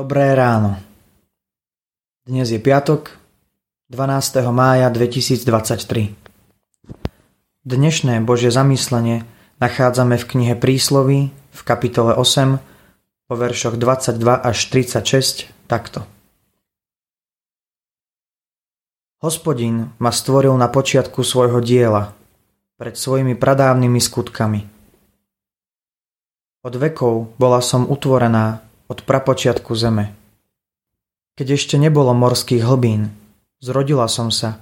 Dobré ráno. Dnes je piatok, 12. mája 2023. Dnešné Božie zamyslenie nachádzame v knihe Prísloví v kapitole 8 po veršoch 22 až 36 takto. Hospodin ma stvoril na počiatku svojho diela, pred svojimi pradávnymi skutkami. Od vekov bola som utvorená od prapočiatku zeme. Keď ešte nebolo morských hlbín, zrodila som sa,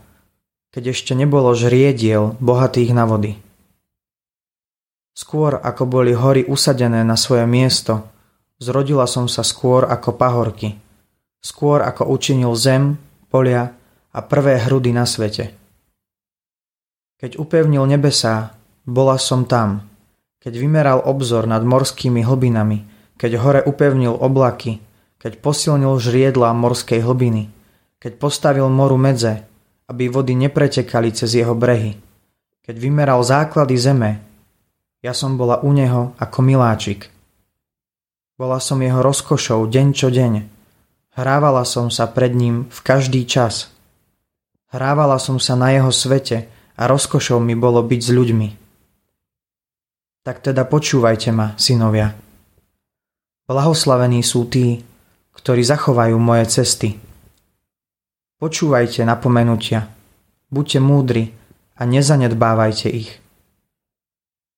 keď ešte nebolo žriediel bohatých na vody. Skôr ako boli hory usadené na svoje miesto, zrodila som sa skôr ako pahorky, skôr ako učinil zem, polia a prvé hrudy na svete. Keď upevnil nebesá, bola som tam, keď vymeral obzor nad morskými hlbinami, keď hore upevnil oblaky, keď posilnil žriedla morskej hlbiny, keď postavil moru medze, aby vody nepretekali cez jeho brehy, keď vymeral základy zeme, ja som bola u neho ako miláčik. Bola som jeho rozkošou deň čo deň. Hrávala som sa pred ním v každý čas. Hrávala som sa na jeho svete a rozkošou mi bolo byť s ľuďmi. Tak teda počúvajte ma, synovia. Blahoslavení sú tí, ktorí zachovajú moje cesty. Počúvajte napomenutia, buďte múdri a nezanedbávajte ich.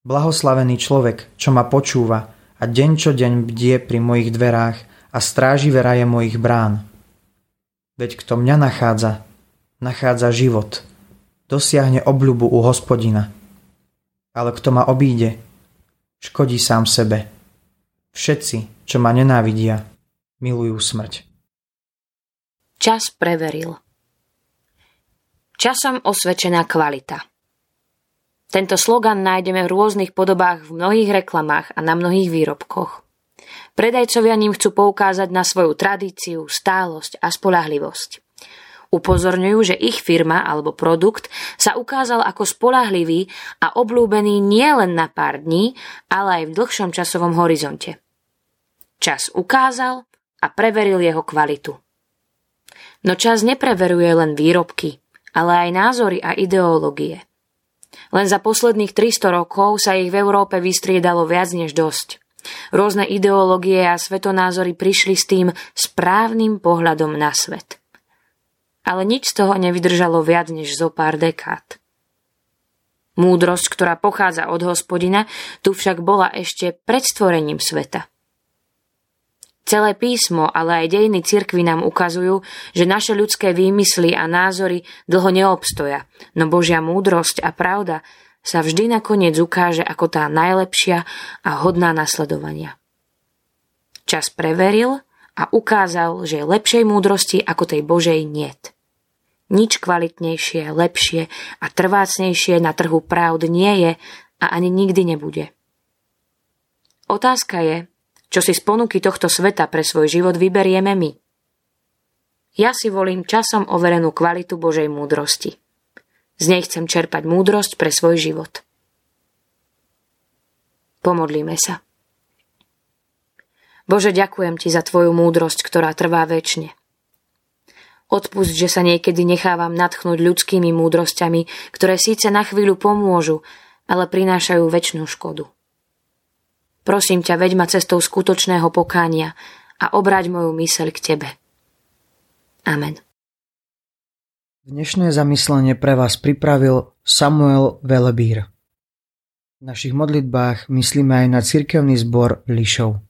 Blahoslavený človek, čo ma počúva a deň čo deň bdie pri mojich dverách a stráži veraje mojich brán. Veď kto mňa nachádza, nachádza život, dosiahne obľubu u hospodina. Ale kto ma obíde, škodí sám sebe. Všetci, čo ma nenávidia, milujú smrť. Čas preveril. Časom osvedčená kvalita. Tento slogan nájdeme v rôznych podobách v mnohých reklamách a na mnohých výrobkoch. Predajcovia ním chcú poukázať na svoju tradíciu, stálosť a spolahlivosť. Upozorňujú, že ich firma alebo produkt sa ukázal ako spolahlivý a oblúbený nielen na pár dní, ale aj v dlhšom časovom horizonte. Čas ukázal a preveril jeho kvalitu. No čas nepreveruje len výrobky, ale aj názory a ideológie. Len za posledných 300 rokov sa ich v Európe vystriedalo viac než dosť. Rôzne ideológie a svetonázory prišli s tým správnym pohľadom na svet. Ale nič z toho nevydržalo viac než zo pár dekád. Múdrosť, ktorá pochádza od hospodina, tu však bola ešte pred stvorením sveta. Celé písmo, ale aj dejiny cirkvy nám ukazujú, že naše ľudské výmysly a názory dlho neobstoja, no Božia múdrosť a pravda sa vždy nakoniec ukáže ako tá najlepšia a hodná nasledovania. Čas preveril a ukázal, že lepšej múdrosti ako tej Božej niet. Nič kvalitnejšie, lepšie a trvácnejšie na trhu pravd nie je a ani nikdy nebude. Otázka je, čo si z ponuky tohto sveta pre svoj život vyberieme my. Ja si volím časom overenú kvalitu Božej múdrosti. Z nej chcem čerpať múdrosť pre svoj život. Pomodlíme sa. Bože, ďakujem Ti za Tvoju múdrosť, ktorá trvá väčšine. Odpust, že sa niekedy nechávam natchnúť ľudskými múdrosťami, ktoré síce na chvíľu pomôžu, ale prinášajú väčšnú škodu. Prosím ťa, veď ma cestou skutočného pokánia a obráť moju myseľ k Tebe. Amen. Dnešné zamyslenie pre vás pripravil Samuel Velebír. V našich modlitbách myslíme aj na cirkevný zbor Lišov.